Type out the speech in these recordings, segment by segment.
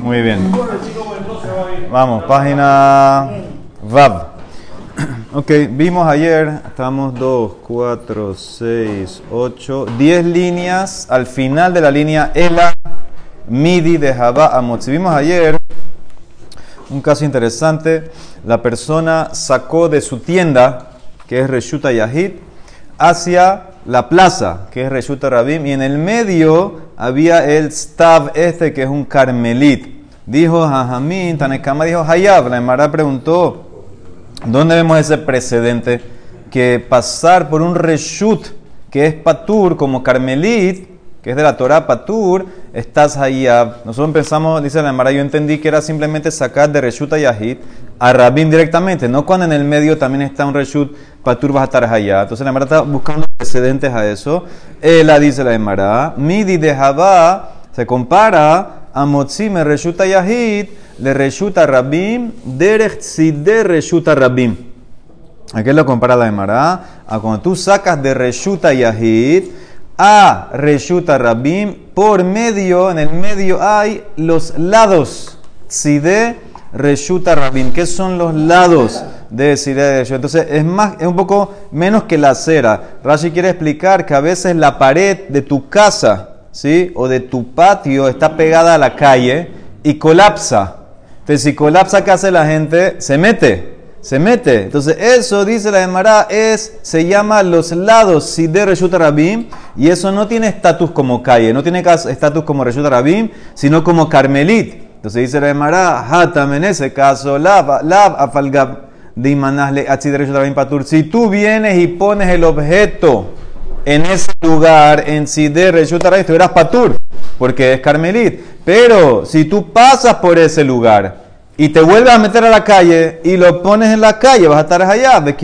Muy bien. Vamos, página Vav. Ok, vimos ayer, estamos 2, 4, 6, 8, 10 líneas al final de la línea Ela Midi de Jabá Amotzi. Vimos ayer un caso interesante. La persona sacó de su tienda, que es Reshuta Yahid, hacia la plaza, que es Reshuta Rabim, y en el medio había el Stav este, que es un carmelit. Dijo Jajamín, Tanekama dijo Hayab. La Emara preguntó, ¿dónde vemos ese precedente? Que pasar por un Reshut, que es Patur, como carmelit, que es de la Torah Patur, estás Hayab. Nosotros pensamos, dice la Emara, yo entendí que era simplemente sacar de Reshuta Yahid a Rabim directamente, no cuando en el medio también está un Reshut Patur allá. Entonces la Emara está buscando precedentes a eso. Ella dice la Emara, Midi de Jabá se compara a Motzime Reshuta Yahid le Reshuta Rabim derech de Reshuta Rabim. ¿A qué lo compara la Emara? A cuando tú sacas de Reshuta Yahid a Reshuta Rabim, por medio, en el medio hay los lados. Tzide Reshuta Rabim. ¿Qué son los lados de Tzide Reshuta? Entonces es, más, es un poco menos que la acera. Rashi quiere explicar que a veces la pared de tu casa ¿sí? o de tu patio está pegada a la calle y colapsa. Entonces si colapsa, ¿qué hace la gente? Se mete se mete. Entonces, eso dice la Gemara, es, se llama los lados Sider Reshut Rabim, y eso no tiene estatus como calle, no tiene estatus como Reshut Rabim, sino como Carmelit. Entonces dice la Gemara, Hatam en ese caso, Lav, Lav Afalgab, Dimanasle Atzider Reshut Rabim Patur. Si tú vienes y pones el objeto en ese lugar, en Sider Reshut Rabim, tú eras Patur, porque es Carmelit. Pero si tú pasas por ese lugar, y te vuelves a meter a la calle y lo pones en la calle, vas a estar allá. De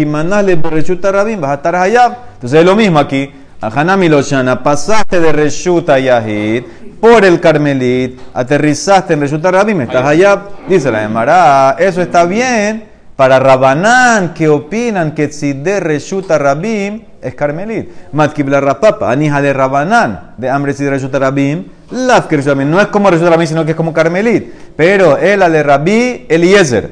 vas a estar allá. Entonces es lo mismo aquí. Hanami Loshana, pasaste de Reshuta Yahid por el Carmelit, aterrizaste en Reshuta Rabim, estás allá. Dice la Emara, eso está bien para Rabanán, que opinan que si de Reshuta Rabim es Carmelit. Matkibla Rapapa, Anija de Rabanán, de Hambre si de Reshuta Rabim, Lav Rabim. No es como Reshuta Rabim, sino que es como Carmelit. Pero el de Rabí Eliezer,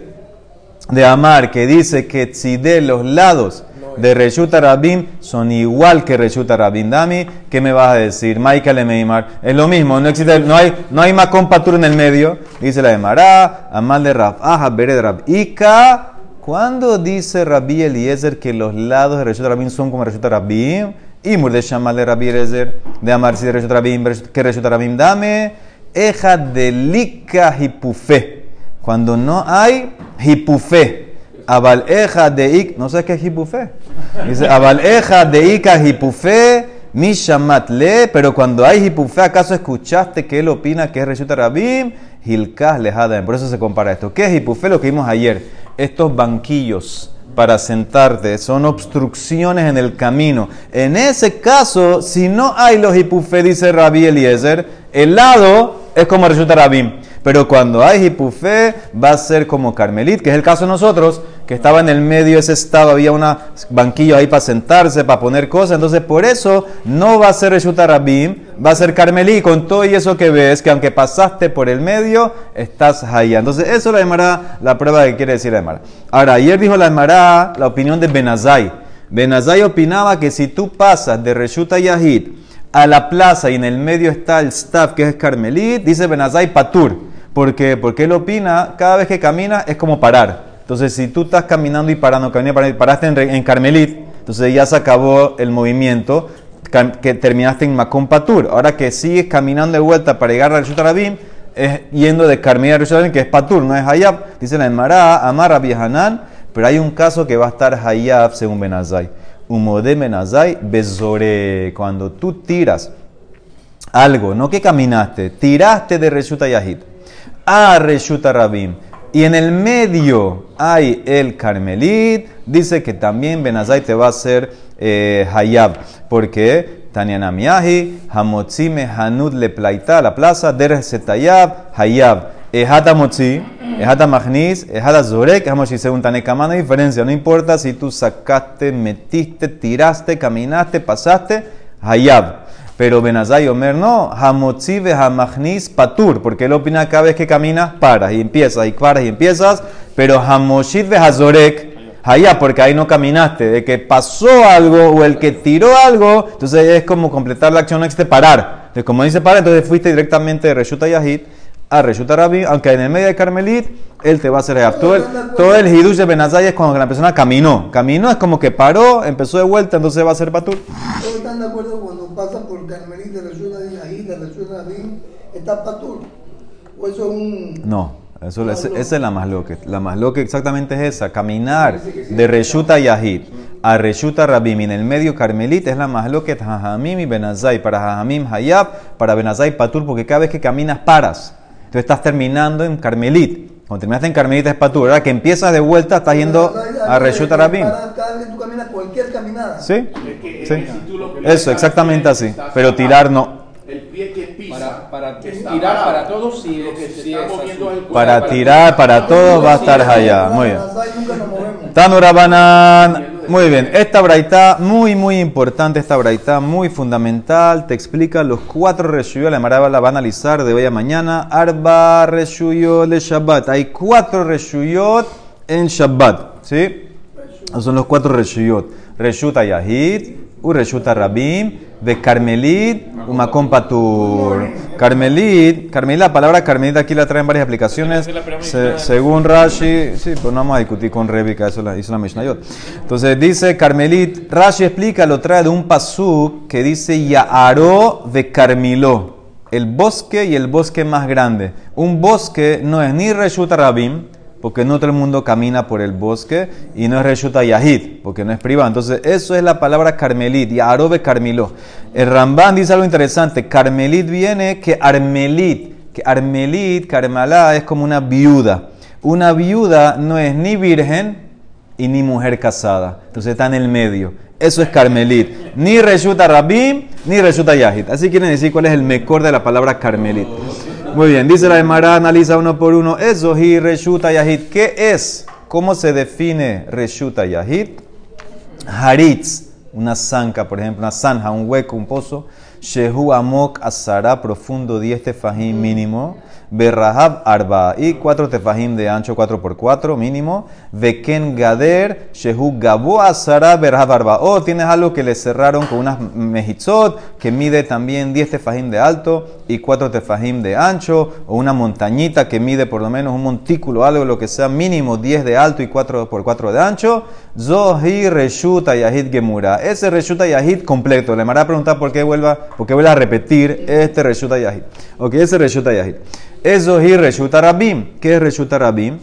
de Amar, que dice que si de los lados de Reshuta Rabim son igual que Reshuta Rabim. Dami, ¿qué me vas a decir? Michael Meimar. Es lo mismo, no existe, no hay, no hay más compatur en el medio. Dice la de Mará, Amal de Rab, Aja, de Rab, Ika. ¿Cuándo dice Rabbi Eliezer que los lados de Reshut Rabim son como Reshut Rabim? Y de Shamal de Rabbi Eliezer, de amarse de Reshut Rabim, que Reshut Rabim dame, eja delika hipufe. Cuando no hay hipufe. Abal eja de ik, no sé qué es hipufe. Dice, abal eja de ika hipufe, mi le, pero cuando hay hipufe, ¿acaso escuchaste que él opina que es Reshut Rabim? Hilkah lejada. Por eso se compara esto. ¿Qué es hipufe? Lo que vimos ayer estos banquillos para sentarte, son obstrucciones en el camino. En ese caso, si no hay los hipufé, dice Rabbi Eliezer, el lado es como resulta Rabim. Pero cuando hay hipufé, va a ser como Carmelit, que es el caso de nosotros, que estaba en el medio ese estado, había un banquillo ahí para sentarse, para poner cosas. Entonces, por eso no va a ser Reshuta Rabim, va a ser Carmelí, con todo y eso que ves, que aunque pasaste por el medio, estás allá. Entonces, eso la demará la prueba que quiere decir la Emara. Ahora, ayer dijo la demará la opinión de Benazai. Benazai opinaba que si tú pasas de Reshuta Yahid a la plaza y en el medio está el staff que es Carmelit, dice Benazai Patur. ¿Por qué? Porque él opina, cada vez que camina es como parar. Entonces, si tú estás caminando y parando, caminando paraste en, en Carmelit, entonces ya se acabó el movimiento, que terminaste en Macón Patur. Ahora que sigues caminando de vuelta para llegar al Rabim, es yendo de Carmelit a Rabim, que es Patur, no es Hayab. Dice la Emara, Amar Hanan, pero hay un caso que va a estar Hayab según Benazai. Humode Benazai, Bezore. Cuando tú tiras algo, no que caminaste, tiraste de Yahid a Reshuta Rabim y en el medio hay el Carmelit, dice que también Benazai te va a hacer eh, Hayab, porque Tanyana Miyahi, Hamotzime Hanud le plaita, la plaza, Der Setayab, Hayab. Ejata Motzi, Ejata Magnis, Ejata Zorek, Hamoshi según diferencia, no importa si tú sacaste, metiste, tiraste, caminaste, pasaste, Hayab. Pero Benazai Omer no, Hamotzi Hamachnis Patur, porque él opina cada vez que caminas, paras y empiezas, y paras y empiezas, pero Hamoshit Hazorek, allá, porque ahí no caminaste, de que pasó algo o el que tiró algo, entonces es como completar la acción, no existe parar. Entonces, como dice parar, entonces fuiste directamente de Reshuta Yahid a Reshuta Rabbi, aunque en el medio de Carmelit, él te va a hacer Todo el, todo el hidush de Benazai es cuando la persona caminó. Caminó es como que paró, empezó de vuelta, entonces va a ser Patur. ¿Todos están de acuerdo cuando pasa por Carmelit de Reshuta Yahid, de Reshuta Rabbi, eso es un.? No. Eso, esa es la más loca. La más loca exactamente es esa. Caminar de Reshuta Yahid a Reshuta Rabim en el medio Carmelit es la más loca. Jajamim y Benazai. Para Jajamim Hayab, para Benazai Patur, porque cada vez que caminas paras. Tú estás terminando en Carmelit. Cuando terminaste en Carmelit es Patur. Ahora que empiezas de vuelta, estás yendo a Reshuta Rabim. Cada vez que tú caminas, cualquier caminada. Sí. sí. Eso, exactamente así. Pero tirar no. El pie pisa. Para, tirar para todos, si, lo que se si está es moviendo azul. es el Para tirar, para todos va a estar allá. Muy bien. Tanurabanan. Muy bien. Esta braita, muy, muy importante. Esta braita, muy fundamental. Te explica los cuatro reshuyot. La Maraba la va a analizar de hoy a mañana. Arba reshuyot de Shabbat. Hay cuatro reshuyot en Shabbat. ¿Sí? Son los cuatro reshuyot. Reshuta Yahid, u Reshuta Rabim, de Carmelit, Umakom Patur. Carmelit, Carmelit, la palabra Carmelit aquí la traen varias aplicaciones. Se- según Rashi, sí, pero no vamos a discutir con Rebeca, eso la hizo la Mishnayot. Entonces dice Carmelit, Rashi explica, lo trae de un pasuk que dice Yaaro de Carmiló, el bosque y el bosque más grande. Un bosque no es ni Reshuta Rabim, porque no todo el mundo camina por el bosque, y no es Reshuta Yahid, porque no es privado. Entonces, eso es la palabra Carmelit, y Arobe Carmiló. El Ramban dice algo interesante, Carmelit viene que Armelit, que Armelit, Carmelá, es como una viuda. Una viuda no es ni virgen y ni mujer casada, entonces está en el medio. Eso es Carmelit. Ni Reshuta Rabim, ni Reshuta Yahid. Así quieren decir cuál es el mejor de la palabra Carmelit. Muy bien, dice la Emara, analiza uno por uno. Eso, y Reshuta Yahid. ¿Qué es? ¿Cómo se define Reshuta Yahid? Haritz, una zanca, por ejemplo, una zanja, un hueco, un pozo. Shehu Amok Asara, profundo 10 tefajim mínimo. Berrahab Arba, y 4 tefajim de ancho, 4 por 4 mínimo. Veken Gader, Shehu Gabo Asara, Berrahab Arba. O tienes algo que le cerraron con unas mejitzot, que mide también 10 tefajim de alto y 4 tefajim de ancho. O una montañita que mide por lo menos un montículo, algo, lo que sea mínimo 10 de alto y 4 por 4 de ancho. Zohi Reshuta Yahid Gemura. Ese Reshuta Yahid completo. Le hará preguntar por qué vuelva, por qué vuelve a repetir este Reshuta Yahid. Ok, ese Reshuta Yahid. Es Zohi Reshuta Rabim. ¿Qué es Reshuta Rabim?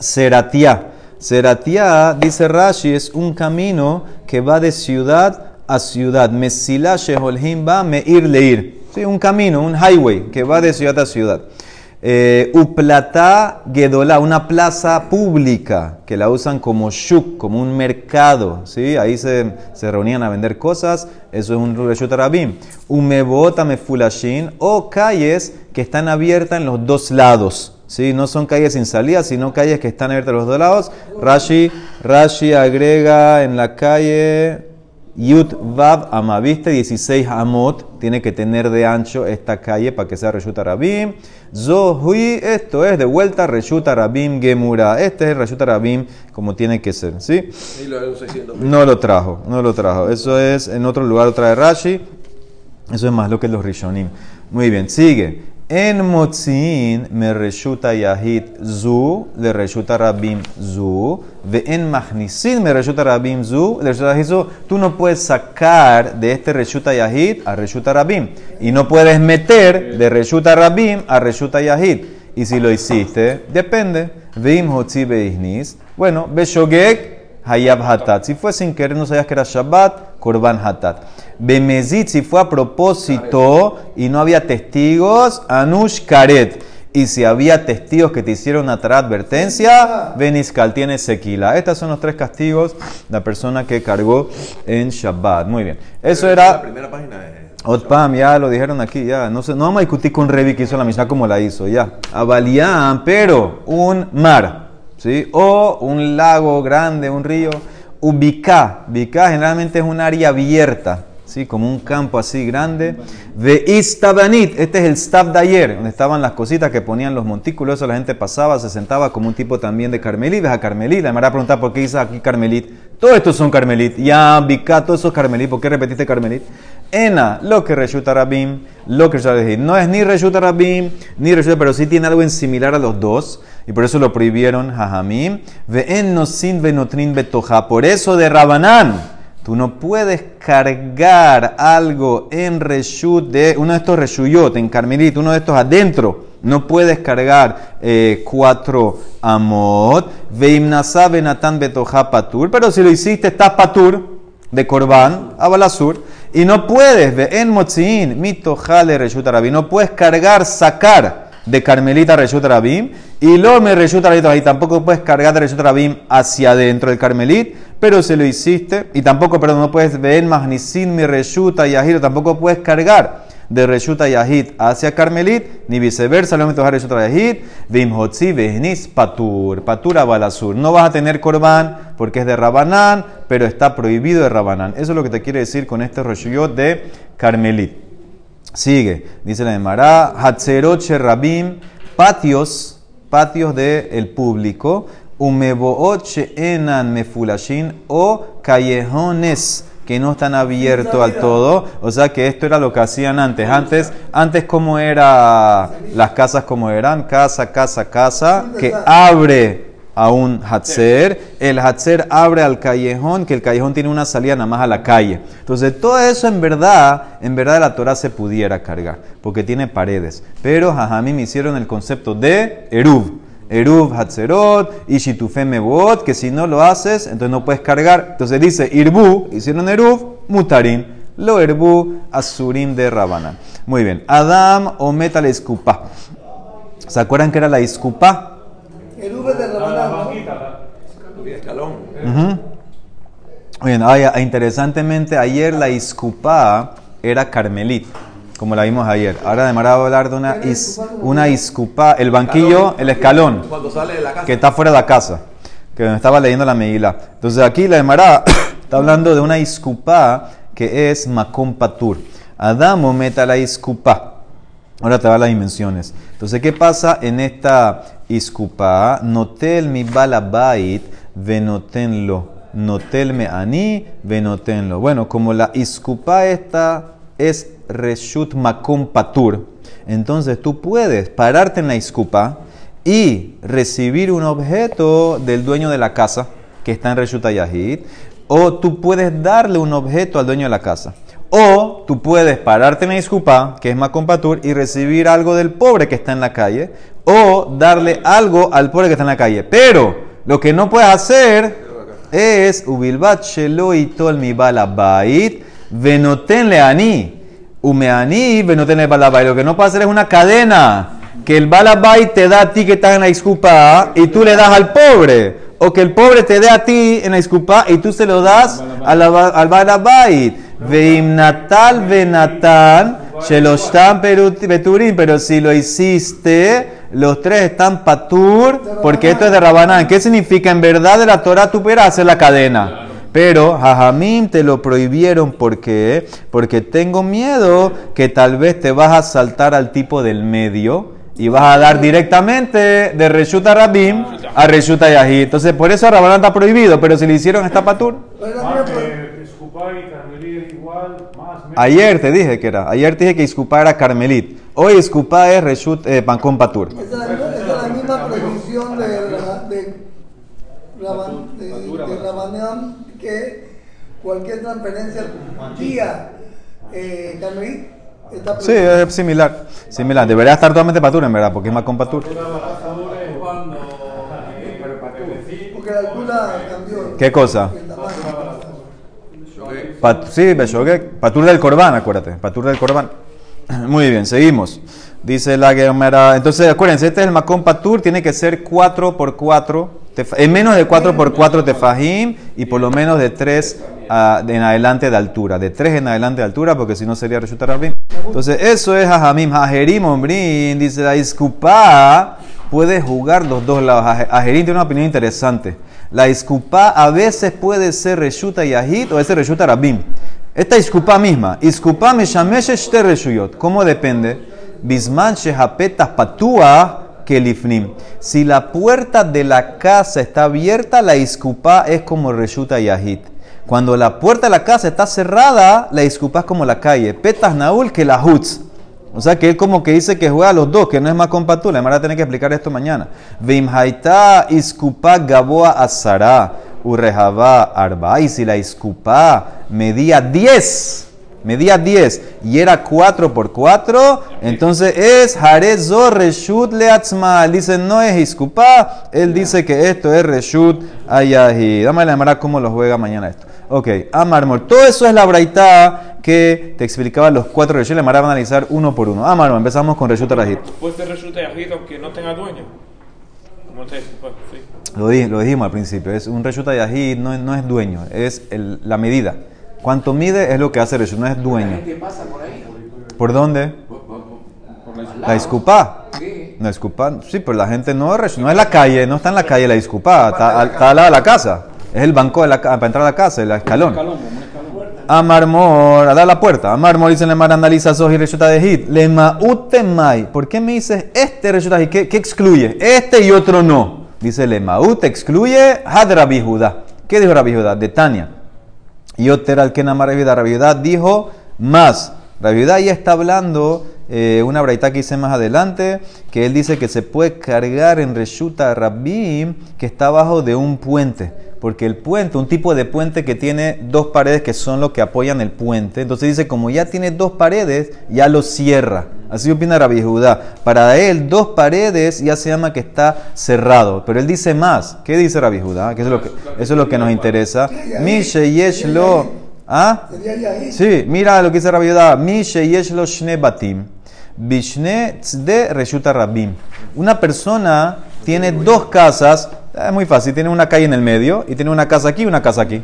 Seratia. Seratia, dice Rashi, es un camino que va de ciudad a ciudad. Mesila Sheholhim va Meir Leir. Sí, un camino, un highway que va de ciudad a ciudad. Eh, Uplata Gedolá, una plaza pública que la usan como shuk, como un mercado. ¿sí? Ahí se, se reunían a vender cosas. Eso es un Reshut Rabim. Umebota Mefulashin o calles que están abiertas en los dos lados. ¿sí? No son calles sin salida, sino calles que están abiertas en los dos lados. Rashi, Rashi agrega en la calle Yut Vav Amaviste 16 Amot tiene que tener de ancho esta calle para que sea Reshuta Rabim. Zohui, esto es de vuelta Reshuta Rabim Gemura. Este es el Reshuta Rabim como tiene que ser, ¿sí? Y lo de 600 No lo trajo, no lo trajo. Eso es en otro lugar, otra de Rashi. Eso es más lo que los Rishonim. Muy bien, sigue. En Motzin me reshuta Yahid zu, le reshuta Rabim zu, ve en Magnisin me reshuta Rabim zu, le reshuta Yahid zu. Tú no puedes sacar de este reshuta Yahid a reshuta Rabim. Y no puedes meter de reshuta Rabim a reshuta Yahid. Y si lo hiciste, depende. Veim hotzi beihnis. Bueno, beshogek hayab hatat. Si fue sin querer, no sabías que era Shabbat, korban hatat. Bemezit, si fue a propósito y no había testigos, anush karet. Y si había testigos que te hicieron una advertencia, Beniskal tiene sequila. Estos son los tres castigos de la persona que cargó en Shabbat. Muy bien. Eso La era. primera página es. Otpam, ya lo dijeron aquí, ya. No, sé, no vamos a discutir con Revi que hizo la Mishnah como la hizo, ya. Abalián, pero un mar, ¿sí? O un lago grande, un río. Ubicá, ubicá generalmente es un área abierta, ¿sí? como un campo así grande. De Istabanit, este es el staff de ayer, donde estaban las cositas que ponían los montículos, eso la gente pasaba, se sentaba como un tipo también de Carmelit, a Carmelit, me va a preguntar por qué dice aquí Carmelit. Todos estos son Carmelit, ya, Bika, todos esos Carmelit, ¿por qué repetiste Carmelit? Ena, lo que Reshuta Rabim, lo que Reshuta No es ni Reshuta Rabim, ni Reshuta, pero sí tiene algo en similar a los dos. Y por eso lo prohibieron Jajamim. Ve'en no sin venotrin betoja. Por eso de Rabanán. Tú no puedes cargar algo en reshut de uno de estos reshuyot, en carmelit, uno de estos adentro. No puedes cargar eh, cuatro amot. Veimnasa benatan betoja patur. Pero si lo hiciste, estás patur de korban, abalasur. Y no puedes, en motzin, mitojale reshut arabim. No puedes cargar, sacar de carmelita reshut arabim. Y lo me reshut arabim. tampoco puedes cargar de reshut arabim hacia adentro del carmelit pero se lo hiciste, y tampoco, perdón, no puedes ver magnisin mi reshuta yahid, tampoco puedes cargar de reshuta yahid hacia carmelit, ni viceversa, lo meto a reshuta yahid, vimhotzi vehnis patur, patura balasur. No vas a tener korban porque es de rabanán, pero está prohibido de rabanán. Eso es lo que te quiere decir con este reshuyot de carmelit. Sigue, dice la Emara, Hatzerot Rabim, patios, patios del público, umeboot enan mefulashin o callejones que no están abiertos al todo. O sea que esto era lo que hacían antes. Antes, antes cómo era las casas como eran, casa, casa, casa, que abre a un hatzer, el hatzer abre al callejón, que el callejón tiene una salida nada más a la calle. Entonces todo eso en verdad, en verdad la Torah se pudiera cargar, porque tiene paredes. Pero Jajamim hicieron el concepto de Eruv. Eruv Hatzerot y Shitufe Mebot, que si no lo haces, entonces no puedes cargar. Entonces dice Irbu, hicieron Eruv, Mutarim, lo Erbu, Asurim de Rabana. Muy bien, Adam o la Iskupa. ¿Se acuerdan que era la Iskupa? Eruv de bien, ah, interesantemente ayer la Iskupa era Carmelit como la vimos ayer. Ahora además va a hablar de una, is, una iscupa, el banquillo, el escalón, que está fuera de la casa, que me estaba leyendo la Meguila. Entonces aquí la Emara está hablando de una iscupa que es Makom Patur. Adamo meta la iscupa. Ahora te va las dimensiones. Entonces, ¿qué pasa en esta iscupa? Notel mi balabait venotenlo. Notel me ani venotenlo. Bueno, como la iscupa esta es Reshut Makom Patur. Entonces tú puedes pararte en la iscupa y recibir un objeto del dueño de la casa que está en Reshut Yahid. O tú puedes darle un objeto al dueño de la casa. O tú puedes pararte en la iscupa, que es Makom Patur, y recibir algo del pobre que está en la calle. O darle algo al pobre que está en la calle. Pero lo que no puedes hacer es Ubilbat y mi balabait venotenle ani Umeani, no tener balabay. Lo que no puede hacer es una cadena. Que el balabay te da a ti que estás en la iscupa y tú le das al pobre. O que el pobre te dé a ti en la iscupa y tú se lo das al, al balabay. Veim natal venatan, sheloshtam beturim. Pero si lo hiciste, los tres están patur, porque esto es de Rabanán. ¿Qué significa? En verdad de la Torah tú puedes hacer la cadena. Pero Jajamim te lo prohibieron porque porque tengo miedo que tal vez te vas a saltar al tipo del medio y vas a dar directamente de Reshuta Rabim a Reshuta Yahid. Entonces, por eso Rabanán está prohibido, pero si le hicieron esta patur. Ayer te dije que era. Ayer te dije que Iskupá era Carmelit. Hoy Iskupá es Reshut eh, Pancón Patur. Esa es la, misma prohibición de, de, de, de que cualquier transferencia eh, Sí, es similar. Similar. Debería estar totalmente patura, en verdad, porque es más con patura. Porque la altura cambió. ¿Qué cosa? Pat, sí, Patur del Corbán, acuérdate. Patur del Corbán. Muy bien, seguimos. Dice la Gemara. Entonces, acuérdense, este es el Macón Patur, tiene que ser 4 por 4 en menos de 4 por 4 tefajim y por lo menos de 3 ah, en adelante de altura. De 3 en adelante de altura, porque si no sería resultar. Entonces, eso es Hajamim. Hajerim Ombrin, dice la Iskupa, puede jugar los dos lados. Hajerim tiene una opinión interesante. La Iskupa a veces puede ser Reshuta Yahid o ese Reshuta Rabim. Esta iskupa misma. Iskupa me shamesh shte reshuyot. ¿Cómo depende? Bisman shehapetas patua que lifnim. Si la puerta de la casa está abierta, la iskupa es como reshuta yahid. Cuando la puerta de la casa está cerrada, la iskupa es como la calle. Petas naul que la hutz. O sea que él como que dice que juega a los dos, que no es más compatible. Además, va a tener que explicar esto mañana. Vimhaita iskupa gaboa asara urrejaba arba. Y si la iskupa medía 10, medía 10 y era 4 por 4, entonces es harezo reshut leatzma. Él dice no es iskupa, él dice que esto es reshut ayahi. Dame la llamada cómo lo juega mañana esto. Ok, Amarmor. Todo eso es la braita que te explicaba los cuatro reshut. Le van a analizar uno por uno. Amarmor, empezamos con reshut rajit. Puede ser resulta yajid aunque no tenga dueño. ¿Cómo te pues. Lo, di- lo dijimos al principio, es un reshut yahid, no, no es dueño, es el- la medida. Cuánto mide es lo que hace reshut, no es dueño. ¿Qué pasa por ahí? ¿Por dónde? La disculpa. Sí. La disculpa, sí, pero la gente no es no es la calle, no está en la calle la disculpa, está, al- está al lado de la casa. Es el banco de la, para entrar a la casa, el escalón. Escalón. Amarmor, a dar la puerta. Amarmor dice le mar analiza sos y reshuta de hit. Le mai. ¿Por qué me dices este reshuta de hit? ¿Qué, qué excluye? Este y otro no. Dice le maut excluye had Rabbi Judá. ¿Qué dijo Rabbi Judá? De Tania. Y otro al que namar Rabbi Judá. Rabbi Judá dijo más. Rabbi Judá ya está hablando eh, una braita que hice más adelante, que él dice que se puede cargar en Reshuta Rabbi que está abajo de un puente. Porque el puente, un tipo de puente que tiene dos paredes que son los que apoyan el puente, entonces dice, como ya tiene dos paredes, ya lo cierra. Así opina Rabbi Judá. Para él, dos paredes ya se llama que está cerrado. Pero él dice más. ¿Qué dice Rabbi Judá? Que eso, es lo que, eso es lo que nos interesa. Mishe yesh lo. ¿Ah? Sí, mira lo que dice Rabbi Yehuda. Mi sheyesh lo shne batim. Bishne tzde reshuta rabim. Una persona tiene dos casas. Es muy fácil. Tiene una calle en el medio y tiene una casa aquí y una casa aquí.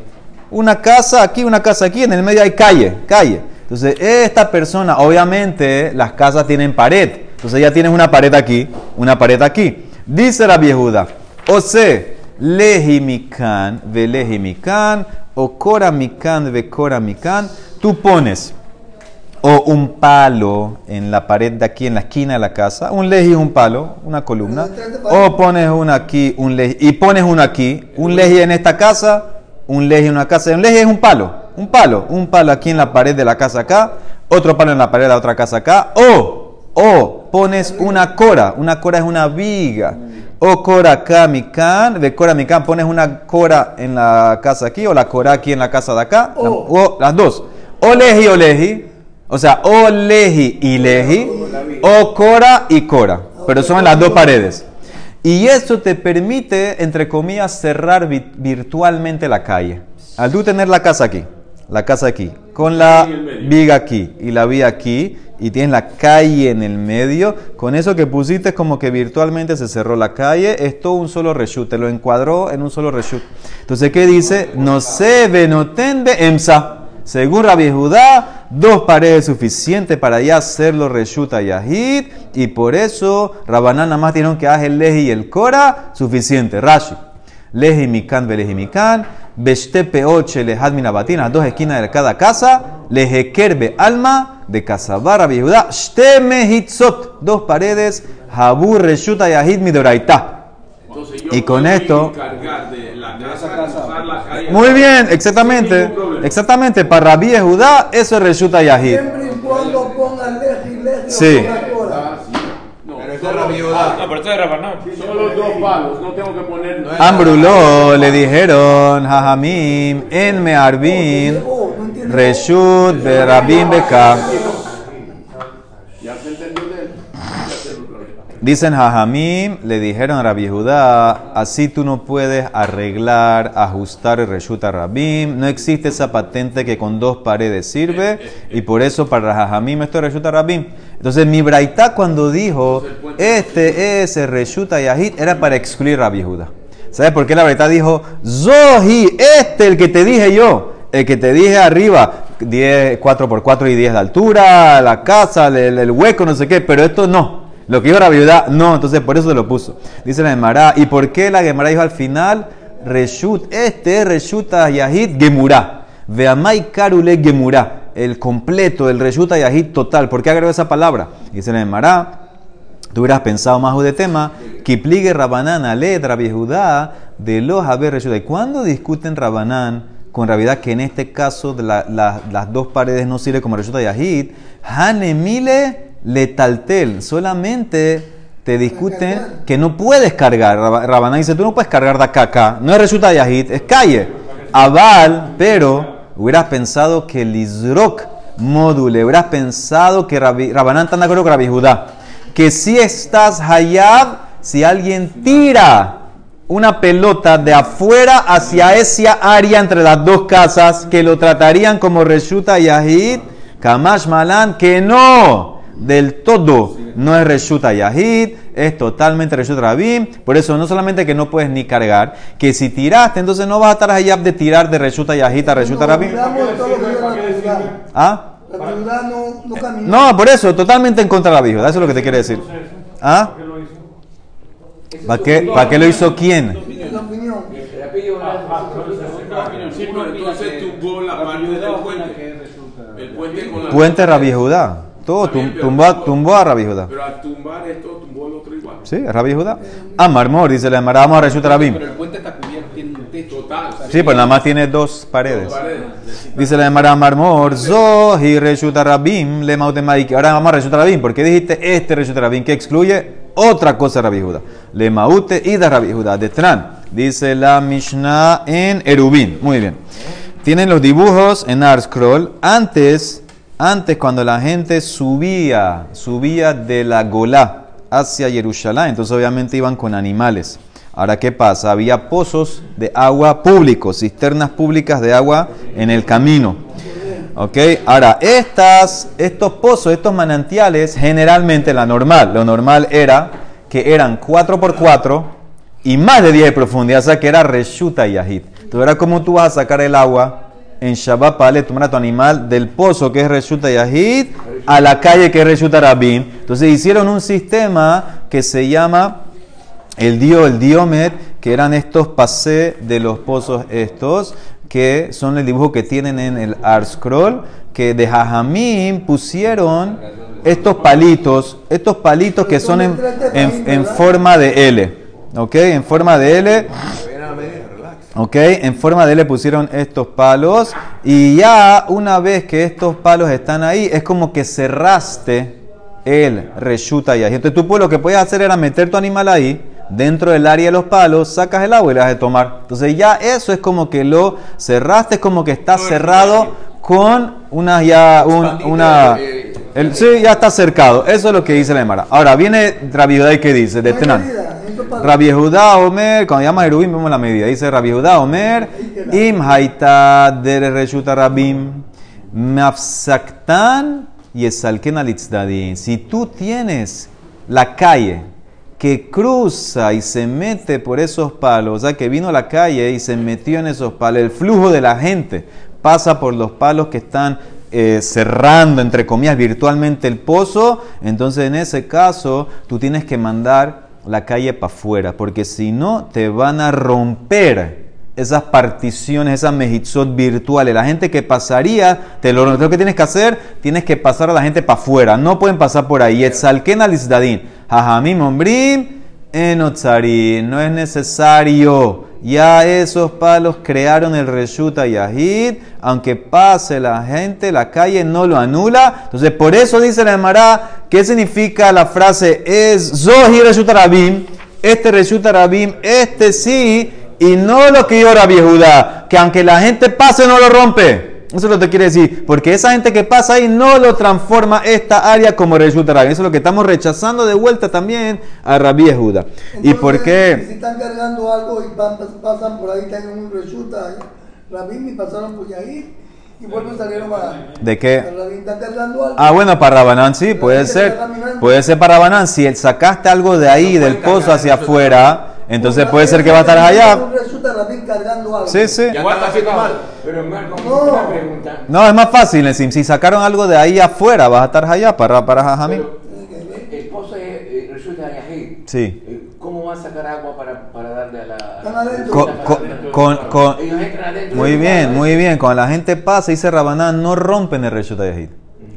Una casa aquí, una casa aquí. En el medio hay calle, calle. Entonces, esta persona, obviamente, las casas tienen pared. Entonces, ya tienes una pared aquí, una pared aquí. Dice Rabbi Yehuda. O sea, lehimikan, velehimikan, o koramikan, ve koramikan. Tú pones o un palo en la pared de aquí, en la esquina de la casa. Un leji es un palo, una columna. O pones uno aquí, un leji, y pones uno aquí. Un leji en esta casa, un leji en una casa. Un leji es un palo, un palo, un palo aquí en la pared de la casa acá, otro palo en la pared de la otra casa acá. O, o pones una cora, una cora es una viga. O cora kamikan, de cora mikan, pones una cora en la casa aquí, o la cora aquí en la casa de acá, o las dos. O leji o leji, o sea, o leji y leji, o cora y cora, pero son las dos paredes. Y eso te permite, entre comillas, cerrar vi- virtualmente la calle. Al tú tener la casa aquí, la casa aquí, con la viga aquí y la vía aquí, y tienes la calle en el medio, con eso que pusiste como que virtualmente se cerró la calle, es todo un solo reshut, te lo encuadró en un solo reshut. Entonces, ¿qué dice? No se ve, no emsa. Según Rabbi Judá, dos paredes suficientes para ya hacerlo reshuta yahid, y por eso Rabanán nada más tienen que hacer el leji y el cora, suficiente. Rashi. Leji mikan veleji mikan, beshte peoche lehad minabatin, las dos esquinas de cada casa, lejekerbe alma, de casabar Rabbi Judá, shte mehitzot, dos paredes, habu reshuta yahid midoraita. Y con esto- de la casa. Muy bien, exactamente. Exactamente, para Rabbi Judá, eso es reshuta yahid. Siempre y cuando ponga leji, leji Sí. No, Pero esto es Rabanán. Solo dos palos, no tengo que poner. Ambruló le dijeron, Jajamim, en Mearbin, Oh. Reshut Berabim Beka. Ya se entendió de él. Dicen Jajamim, le dijeron a Rabbi Judá, así tú no puedes arreglar, ajustar el Reshut a Rabim. No existe esa patente que con dos paredes sirve, y por eso para Jajamim esto es Reshut a Rabim. Entonces mi braita cuando dijo, este es el Reshut a Yahid, era para excluir a Rabbi Judá. ¿Sabes por qué la braita dijo, Zohi, este el que te dije yo? El que te dije arriba, 10, 4 por 4 y 10 de altura, la casa, el, el hueco, no sé qué, pero esto no. Lo que dijo la viuda, no, entonces por eso se lo puso. Dice la Gemara, ¿y por qué la Gemara dijo al final? Reshut, este es Reshut a Yahid Gemurá. Veamai karule gemura, el completo, el reshuta yahid total. ¿Por qué agregó esa palabra? Dice la Emara, tú hubieras pensado más de tema, que pligue Rabanán, Aled, Rabbi Judá, de los haber reshuta. ¿Y cuándo discuten Rabanán con realidad que en este caso de la- la- las dos paredes no sirve como reshuta yahid? Hanemile letaltel, solamente te discuten que no puedes cargar. Rab- Rabanán dice, tú no puedes cargar de acá. No es resulta yahid, es calle. Aval, pero hubieras pensado que Lizrok módule, hubieras pensado que Rabanán está de acuerdo con Rabbi Judá. Que si estás hayab, si alguien tira una pelota de afuera hacia esa área entre las dos casas, que lo tratarían como reshuta yahid, kamash malan, que no del todo no es Reshuta Yahid, es totalmente Reshut Rabim. Por eso no solamente que no puedes ni cargar, que si tiraste, entonces no vas a estar allá de tirar de Reshuta Yahid a Reshuta Rabim. ¿Ah? No, no caminó. No, por eso, totalmente en contra de la viuda. Eso es lo que te quiere decir. ¿Ah? ¿Para qué, ¿Para qué lo hizo quién? Puente. El puente con la. Puente Rabbi Judá. Todo tum- tumbó, tumbó a Rabbi Judá. Pero al tumbar esto, tumbó el otro igual. Sí, Rabbi Judá. Ah, Marmor, dice la Emara, vamos a Reshuta Rabim. Pero el puente está cubierto, tiene un techo. Total. Sí, pues nada más tiene dos paredes. Paredes. Dice la Gemara Marmor, Zohi Reshuta Rabim, le Mautemaik. Ahora vamos a Reshuta Rabim. ¿Por qué dijiste este Reshuta Rabim que excluye otra cosa de Rabbi Judá? Le Maute y de Rabbi Judá. De Tran. Dice la Mishnah en Erubin. Muy bien. Tienen los dibujos en Art Scroll. Antes, antes cuando la gente subía, subía de la Golá hacia Jerusalén, entonces obviamente iban con animales. Ahora, ¿qué pasa? Había pozos de agua públicos, cisternas públicas de agua en el camino. ¿Ok? Ahora, estas, estos pozos, estos manantiales, generalmente la normal, lo normal era que eran 4x4 y más de 10 de profundidad, o sea que era reshuta y yahid. Entonces, era como tú vas a sacar el agua en Shabbat Pale, tomar a tu animal del pozo que es reshuta yahid a la calle que es reshuta rabim. Entonces, hicieron un sistema que se llama el dio, el diomet, que eran estos pasé de los pozos estos, que son el dibujo que tienen en el Art Scroll, que de Jajamín pusieron estos palitos, estos palitos que son en, en- en forma de L, ¿ok? En forma de L. ¿Ok? En forma de L pusieron estos palos y ya una vez que estos palos están ahí, es como que cerraste el reshuta y Entonces tú pues, lo que podías hacer era meter tu animal ahí, dentro del área de los palos, sacas el agua y le das de tomar. Entonces ya eso es como que lo cerraste, es como que está cerrado con una ya un- una... el- sí, ya está cercado. Eso es lo que dice la Emara. Ahora viene y ¿qué dice? De Tenan. Rabbi Judá Omer, cuando llama Jerubim vemos la medida. Dice Rabbi Judá Omer, Im haita dere reshuta rabim, mafsaktan y esalken alitzdadim. Si tú tienes la calle que cruza y se mete por esos palos, o sea que vino a la calle y se metió en esos palos, el flujo de la gente pasa por los palos que están eh, cerrando, entre comillas, virtualmente el pozo, entonces en ese caso tú tienes que mandar la calle para afuera, porque si no te van a romper esas particiones, esas mejitzot virtuales. La gente que pasaría, te lo, lo que tienes que hacer, tienes que pasar a la gente para afuera, no pueden pasar por ahí. Etzalken alizdadin, hajamim ombrim, enotzarin, no es necesario. Ya esos palos crearon el reshuta yahid, aunque pase la gente, la calle no lo anula. Entonces, por eso dice la Emara, ¿qué significa la frase? Es Zohi reshuta rabim, este reshuta rabim, este sí, y no lo que Rabbi Judá, que aunque la gente pase no lo rompe. Eso es lo que quiere decir, porque esa gente que pasa ahí no lo transforma esta área como Reshut. Eso es lo que estamos rechazando de vuelta también a Rabbi Judá. ¿Y por Si qué? están cargando algo y van- pasan por ahí, tienen un resulta, Rabín y pasaron por ahí y vuelven salieron a. ¿De qué? Algo. Ah, bueno, para Rabanán sí, puede ser. Puede ser para Rabanán. Si sacaste algo de ahí, del pozo hacia afuera, entonces puede ser que va a estar allá. Un resulta Rabín cargando algo. Sí, sí. Ya está haciendo mal. Pero Marco, No. una pregunta. No, es más fácil. Si sacaron algo de ahí afuera, vas a estar allá para, para Jajamín. El pozo es, eh, resulta Yahid. Sí. Eh, ¿Cómo ¿cómo va a sacar agua para, para darle a la... Con- con- con-. Muy bien, muy bien. Cuando la gente pasa, dice Rabaná, no rompen el Reshut Yahid.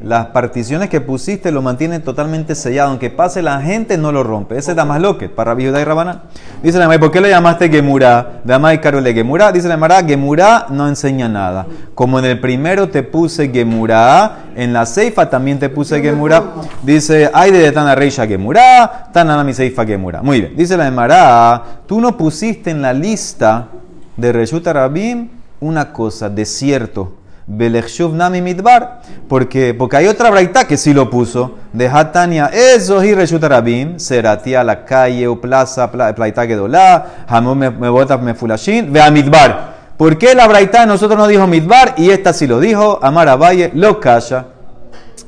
Las particiones que pusiste lo mantienen totalmente sellado. Aunque pase la gente, no lo rompe. Ese es más loque para Rabbi Judá y Rabaná. Dice la Gemara, ¿por qué le llamaste Gemurá? Dama y Karole Gemurá. Dice la Gemara, Gemurá no enseña nada. Como en el primero te puse Gemurá, en la Seifa también te puse Gemurá. Dice, ay de Tana Reisha Gemurá, Tana mi Seifa Gemurá. Muy bien. Dice la Gemara, tú no pusiste en la lista de Reshut Rabim una cosa, desierto. Belechshuv Nami Midbar. Porque, porque hay otra braita que sí lo puso. De Hatania, eso y Reshut Rabim. Serati a la calle o plaza, pla- plaita Gedolá. Hamon me me bota me fulashin. Ve a Midbar. ¿Por qué la braita nosotros no dijo Midbar? Y esta sí lo dijo. Amar Abaye, lo calla.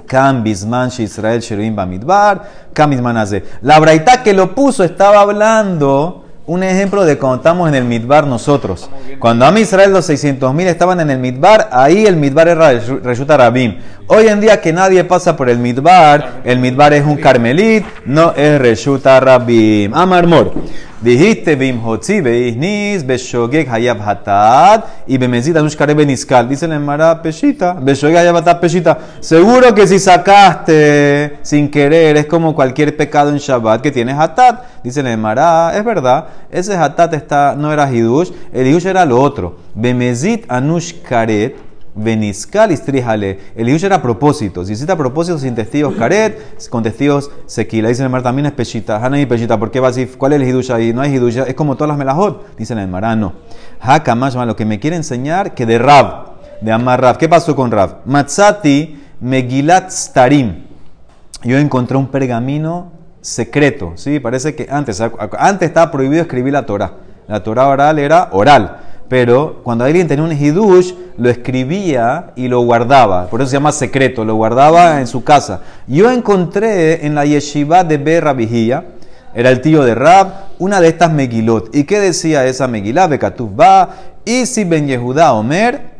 Kam Bisman She Israel Sheruim Bamidbar, Kam Bisman Haze. La braita que lo puso estaba hablando un ejemplo de cuando estamos en el Midbar nosotros. Cuando Am Israel los 600.000 estaban en el Midbar, ahí el Midbar era Reshut Rabim. Hoy en día que nadie pasa por el Midbar, el Midbar es un Carmelit, no es Reshut Rabim. Amar Mor. Dijiste Bim Hotzi Beiznis Beshogek Hayab Hatad y Bemezit Anush Kare Beniskal. Dice la Emara Peshita. Beshogek Hayab Hatad Peshita. Seguro que si sacaste sin querer es como cualquier pecado en Shabbat que tienes Hatad. Dice la Emara. Es verdad. Ese Hatad está, no era Hidush. El Hidush era lo otro. Bemezit Anush Karet. Beniskal istrijale. El Hidush era a propósito. Si hiciste a propósito sin testigos karet, con testigos sequila. Dice el Mar también es peshita. Hana y peshita. ¿Por qué va así? ¿Cuál es el Hidush ahí? No hay Hidush. Es como todas las melajot. Dice el Mar, no. Haka lo que me quiere enseñar que de Rab, de Amar Rab. ¿Qué pasó con Rab? Matzati Megilat Starim. Yo encontré un pergamino secreto. ¿sí? Parece que antes, antes estaba prohibido escribir la Torah. La Torah oral era oral. Pero cuando alguien tenía un hidush, lo escribía y lo guardaba. Por eso se llama secreto, lo guardaba en su casa. Yo encontré en la yeshiva de Berra Vigía, era el tío de Rab, una de estas megilot. ¿Y qué decía esa megilá? Bekatuf ba, Isi ben Yehuda Omer,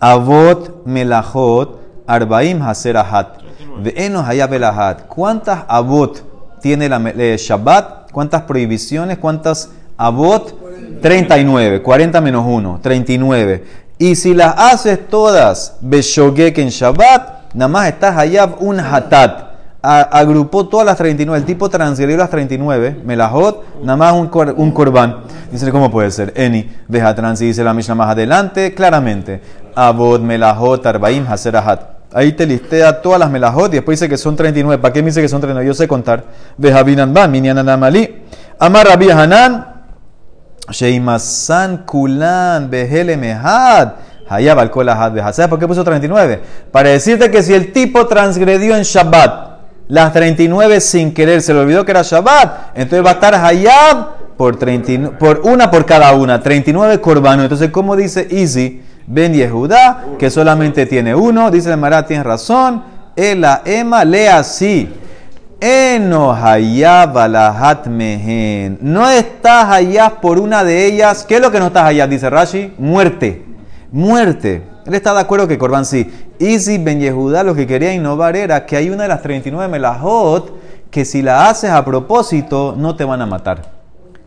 Avot Melachot, Arbaim Haserahat. Ve'enos Hayab Elahat. ¿Cuántas Avot tiene la eh, Shabbat? ¿Cuántas prohibiciones? ¿Cuántas Avot? 39. 40 menos 1. 39. Y si las haces todas Beshogek en Shabbat, nada más estás Hayab un Hatat. Agrupó todas las 39. El tipo transgredió las 39. Melahot, nada más un, cor- corbán. Dice, ¿cómo puede ser? Eni, deja trans y dice la Mishnah más adelante, claramente. Abod, Melahot, Arbaim, Haserahat. Ahí te listea todas las melajot y después dice que son 39. ¿Para qué me dice que son 39? Yo sé contar. Ban, minyanan amali. Amar Rabbi Hanan. Sheimasan kulan behele mehad. Hayab al. ¿Sabes por qué puso 39? Para decirte que si el tipo transgredió en Shabbat las 39 sin querer, se le olvidó que era Shabbat, entonces va a estar Hayab por, 39 por una por cada una, 39 corbanos. Entonces, ¿cómo dice Easy? Ben Yehuda, que solamente tiene uno, dice el Mará, tienes razón. Ela Ema, lea así. No estás hayab por una de ellas. ¿Qué es lo que no estás hayab? Dice Rashi. Muerte. Muerte. Él está de acuerdo que Corban sí. Isi Ben Yehuda lo que quería innovar era que hay una de las 39 melajot que si la haces a propósito no te van a matar.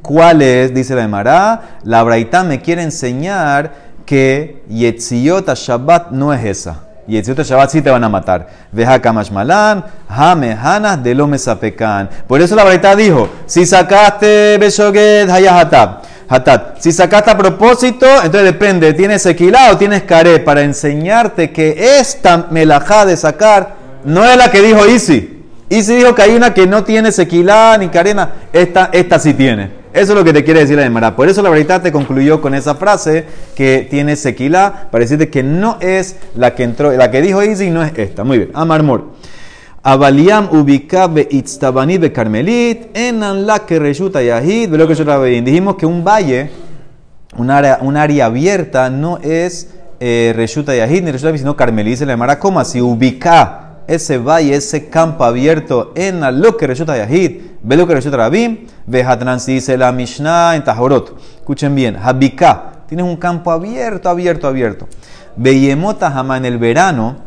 ¿Cuál es? Dice la Emara. La Braita me quiere enseñar que Yetziot Shabbat no es esa. Yetziot Shabbat sí te van a matar. Veja Kamashmalan, Hamehanas de lo mesapekan. Por eso la Braita dijo: si sacaste Beshoget Hayahatab. Hatat. Si sacaste a propósito, entonces depende, ¿tienes sequilá o tienes caré? Para enseñarte que esta melajá de sacar no es la que dijo Isi. Isi dijo que hay una que no tiene sequilá ni carena, esta, esta sí tiene. Eso es lo que te quiere decir la Emara. Por eso la verdad te concluyó con esa frase que tiene sequilá, para decirte que no es la que entró, la que dijo Isi no es esta. Muy bien, Amar Mor. Abaliam ubika be itztabani be carmelit, enan la que reshuta yahid, ve lo que yo Dijimos que un valle, un área, un área abierta, no es eh, reshuta yahid ni reshuta sino carmelit. Se le llamará como así, ubika ese valle, ese campo abierto en lo que reshuta yahid, ve lo que reshuta rabim, ve hatran si dice la mishnah en Tahorot. Escuchen bien, habika, tienes un campo abierto, abierto, abierto. Beyemota jama en el verano,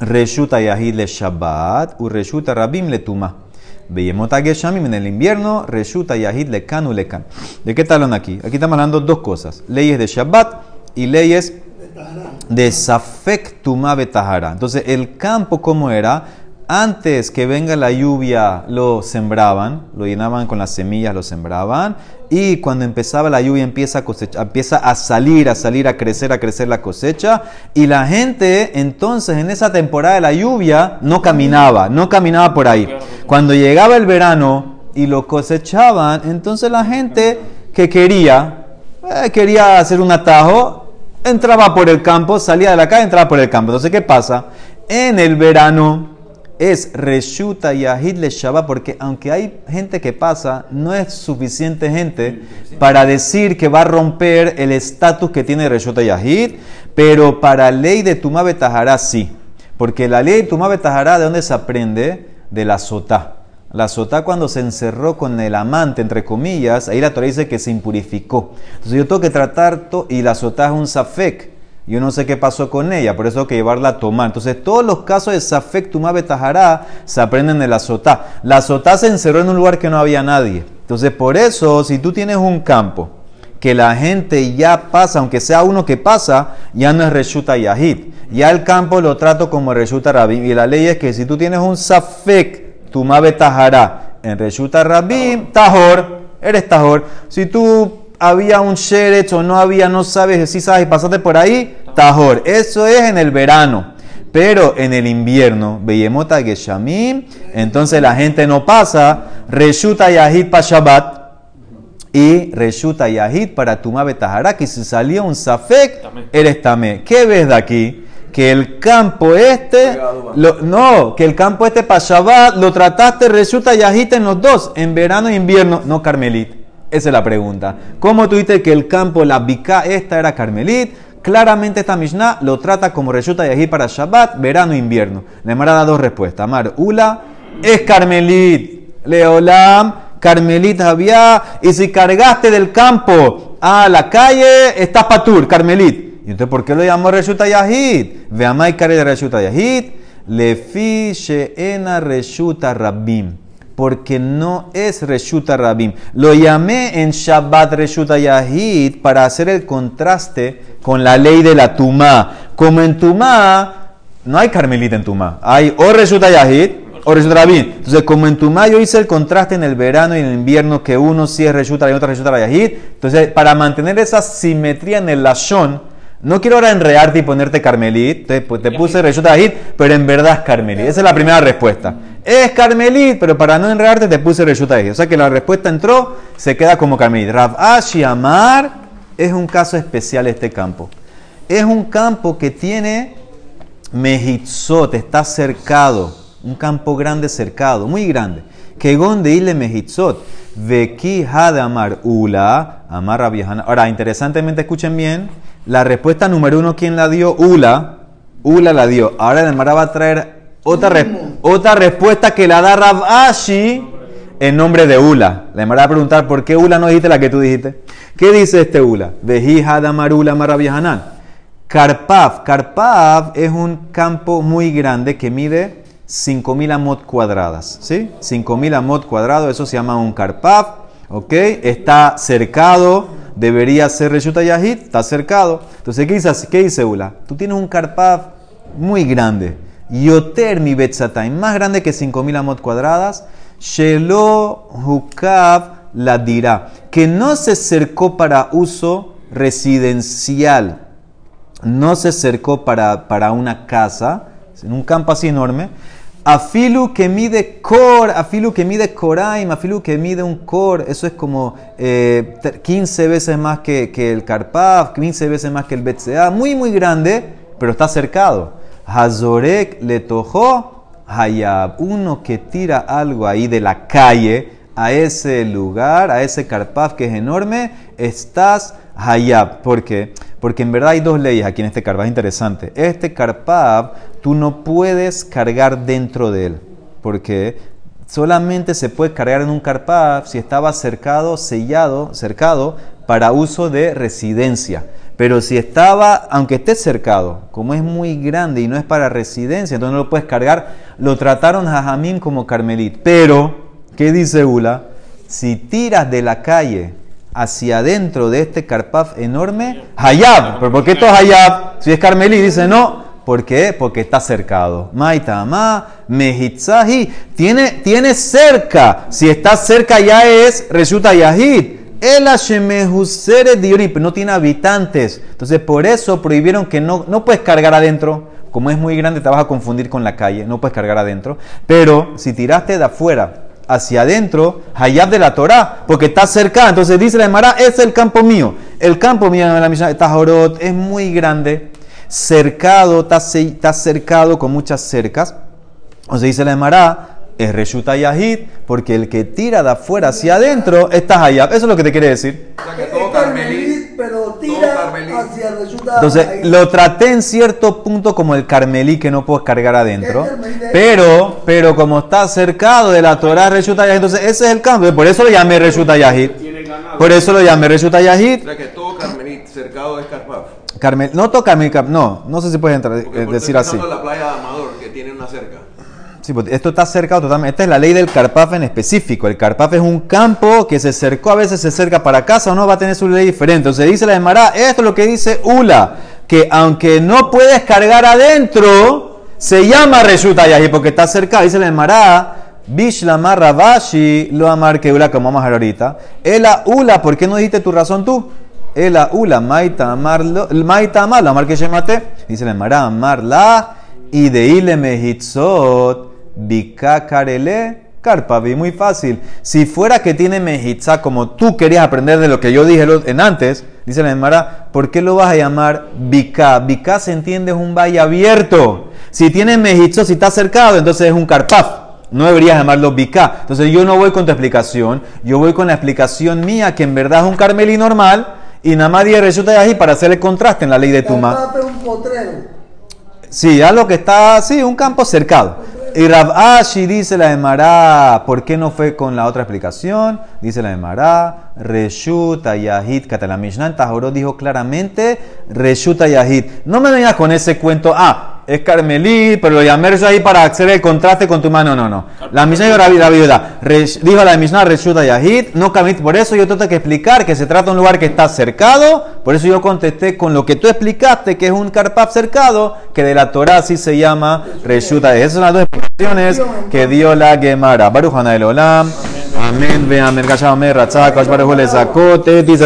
Reshuta Yahid le Shabbat, u Reshuta Rabim le Tuma. Beyemota Geshamim en el invierno, Reshuta Yahid Lekan u Lekan. ¿De qué talón aquí? Aquí estamos hablando dos cosas: leyes de Shabbat y leyes de Safek Betahara. Entonces, el campo, ¿cómo era? Antes que venga la lluvia, lo sembraban, lo llenaban con las semillas, lo sembraban. Y cuando empezaba la lluvia, empieza a, cosecha, empieza a salir, a salir, a crecer, a crecer la cosecha. Y la gente, entonces, en esa temporada de la lluvia, no caminaba, no caminaba por ahí. Cuando llegaba el verano y lo cosechaban, entonces la gente que quería, eh, quería hacer un atajo, entraba por el campo, salía de la calle, entraba por el campo. Entonces, ¿qué pasa? En el verano es Reshuta Yahid le Shabbat, porque aunque hay gente que pasa, no es suficiente gente para decir que va a romper el estatus que tiene Reshuta Yahid, pero para ley de Tumá Betajará sí. Porque la ley de Tumá Betajará, ¿de dónde se aprende? De la Sotá. La Sotá cuando se encerró con el amante, entre comillas, ahí la Torah dice que se impurificó. Entonces yo tengo que tratar, y la Sotá es un Safek. Yo no sé qué pasó con ella, por eso tengo que llevarla a tomar. Entonces, todos los casos de Safek Tumá Betajará se aprenden de la Sotá. La Sotá se encerró en un lugar que no había nadie. Entonces, por eso, si tú tienes un campo que la gente ya pasa, aunque sea uno que pasa, ya no es Reshuta Yahid. Ya el campo lo trato como Reshuta Rabim. Y la ley es que si tú tienes un Safek Tumá Betajará en Reshuta Rabim, Tajor, eres Tajor. Si tú había un Sheretz o no había, no sabes, si sabes, pasaste por ahí, Tajor. Eso es en el verano. Pero en el invierno, Beyemota Geshamim, entonces la gente no pasa, Reshuta Yahid para Shabbat y Reshuta Yahid para Tumá Betahara, que si salía un Safek, eres Tamé. ¿Qué ves de aquí? Que el campo este, lo- no, que el campo este para Shabbat lo trataste Reshuta Yahid en los dos, en verano e invierno, no Carmelit. Esa es la pregunta. ¿Cómo dices que el campo, la biká esta era Carmelit? Claramente esta Mishnah lo trata como Reshuta Yahid para Shabbat, verano e invierno. Le da dos respuestas. Amar, Ula es Carmelit. Leolam, Carmelit había. Y si cargaste del campo a la calle, estás patur, Carmelit. ¿Y entonces por qué lo llamó Reshuta Yahid? Veamai care de Reshuta Yahid. Lefi she'ena Reshuta Rabbim porque no es Reshuta Rabim. Lo llamé en Shabbat Reshuta Yahid para hacer el contraste con la ley de la Tumá. Como en Tumá, no hay Carmelita en Tumá. Hay o Reshuta Yahid o Reshuta Rabim. Entonces, como en Tumá yo hice el contraste en el verano y en el invierno, que uno sí es Reshuta y otro Reshuta Yahid. Entonces, para mantener esa simetría en el Lashon, no quiero ahora enredarte y ponerte Carmelit, te, pues, te puse Reshuta Yahid, pero en verdad es Carmelit. Esa es la primera respuesta. Es Carmelit, pero para no enredarte te puse Reshuta Yahid. O sea que la respuesta entró, se queda como Carmelit. Rav Ashi Amar es un caso especial este campo. Es un campo que tiene Mehitzot, está cercado. Un campo grande cercado, muy grande. Que de ile Mehitzot. Veki Amar Ula, Amar Rabbi Hanan. Ahora, interesantemente, escuchen bien. La respuesta número uno, ¿quién la dio? Ula. Ula la dio. Ahora el Mara va a traer otra, otra respuesta que la da Rav Ashi en nombre de Ula. Le va a preguntar por qué Ula no dijiste la que tú dijiste. ¿Qué dice este Ula? Veji Hadamar Ula Amar Rabbi Hanan. Karpav. Karpav es un campo muy grande que mide 5.000 amot cuadradas. ¿Sí? 5.000 amot cuadrados, eso se llama un Karpav. ¿Ok? Está cercado, debería ser Reshuta Yahid, está cercado. Entonces, ¿qué dice, qué dice Ula? Tú tienes un Karpav muy grande. Yoter mi Betzatay, más grande que 5.000 amot cuadradas. Shelo Hukav la dirá, que no se cercó para uso residencial no se cercó para, para una casa, en un campo así enorme. Afilu que mide cor, afilu que mide coraim, afilu que mide un cor, eso es como eh, 15 veces más que, que el Karpav, 15 veces más que el Betsea, muy muy grande, pero está cercado. Hazorek le tojó Hayab, uno que tira algo ahí de la calle a ese lugar, a ese Karpav que es enorme, estás Hayab. ¿Por qué? Porque en verdad hay dos leyes aquí en este Karpav, es interesante. Este Karpav, tú no puedes cargar dentro de él. Porque solamente se puede cargar en un Karpav si estaba cercado, sellado, cercado para uso de residencia. Pero si estaba, aunque esté cercado, como es muy grande y no es para residencia, entonces no lo puedes cargar, lo trataron a Jamín como Carmelit. Pero ¿Qué dice Ula? Si tiras de la calle hacia adentro de este carpaf enorme, Hayab. ¿Pero por qué esto es Hayab? Si es Carmelí, dice no. ¿Por qué? Porque está cercado. Maitama, Mehitzahi. Tiene, tiene cerca. Si está cerca ya es Resulta Yahid. El Hashemehusere Diorip. No tiene habitantes. Entonces por eso prohibieron que no, no puedes cargar adentro. Como es muy grande te vas a confundir con la calle. No puedes cargar adentro. Pero si tiraste de afuera hacia adentro, Hayab de la Torah, porque está cerca. Entonces dice la Emara, es el campo mío. El campo mío en la Mishnah Tajorot es muy grande, cercado, está, ce- está cercado con muchas cercas. Entonces dice la Emara, es Reshuta Yahid, porque el que tira de afuera hacia adentro está Hayab. Eso es lo que te quiere decir. O sea que Es todo Carmelit, Carmelí. pero todo tira Carmelí. hacia resulta Entonces, lo traté en cierto punto como el Carmelí que no puedes cargar adentro. Pero, pero como está cercado de la Torah Reshuta Yahid, entonces ese es el cambio. Por eso lo llamé Reshuta Yahid. Por eso lo llamé Reshuta Yahid. O sea que todo Carmelí cercado Carpaf. Carmel, no toca Carmel, Cap- no, no sé si puedes entrar, eh, decir así. la playa de Amador, que tiene una cerca. Pues esto está cercado totalmente. Esta es la ley del Carpaf en específico. El Carpaf es un campo que se cercó, a veces se cerca para casa o no, va a tener su ley diferente. Entonces dice la Emara, esto es lo que dice Ula, que aunque no puedes cargar adentro, se llama Reshuta Yahi porque está cerca. Dice la Emara, Bishlama Rabashi lo amar que Ula, como vamos a ver ahorita. Ela Ula, ¿por qué no dijiste tu razón tú? Ela Ula, Maita Amar, Maita Amar, lo amar que. Dice la Emara, Amar la y de ile bikakarele karpavi. Muy fácil. Si fuera que tiene mejitza como tú querías aprender de lo que yo dije en antes, dice la Emara, ¿por qué lo vas a llamar bika? Bika se entiende es un valle abierto. Si tiene mehitzot, si está cercado, entonces es un karpaf. No deberías llamarlo bika. Entonces yo no voy con tu explicación, yo voy con la explicación mía, que en verdad es un carmelí normal, y nada más di resulta ahí para hacer el contraste en la ley de Tuma. Carpaf. Sí, ya lo que está, sí, un campo cercado. Y Rav Ashi dice la Emara, ¿por qué no fue con la otra explicación? Dice la Emara, Reshuta Yahid, Kata la Mishnah en Tajorot dijo claramente, Reshuta Yahid. No me vengas con ese cuento, ah, es Carmelí, pero lo llamé Yahid para hacer el contraste con tu mano, no, no. La Mishnah dijo la viuda, dijo la Mishnah Reshuta Yahid, no Carmelí, por eso yo tengo que explicar que se trata de un lugar que está cercado, por eso yo contesté con lo que tú explicaste, que es un cercado, que de la Torah se llama Reshuta. Esas son las dos explicaciones que dio la Gemara. Baruch Hana el Olam. Amén. Ve amén. Gasham Amén. Ratzak. Baruch Hu le Zakote. Dice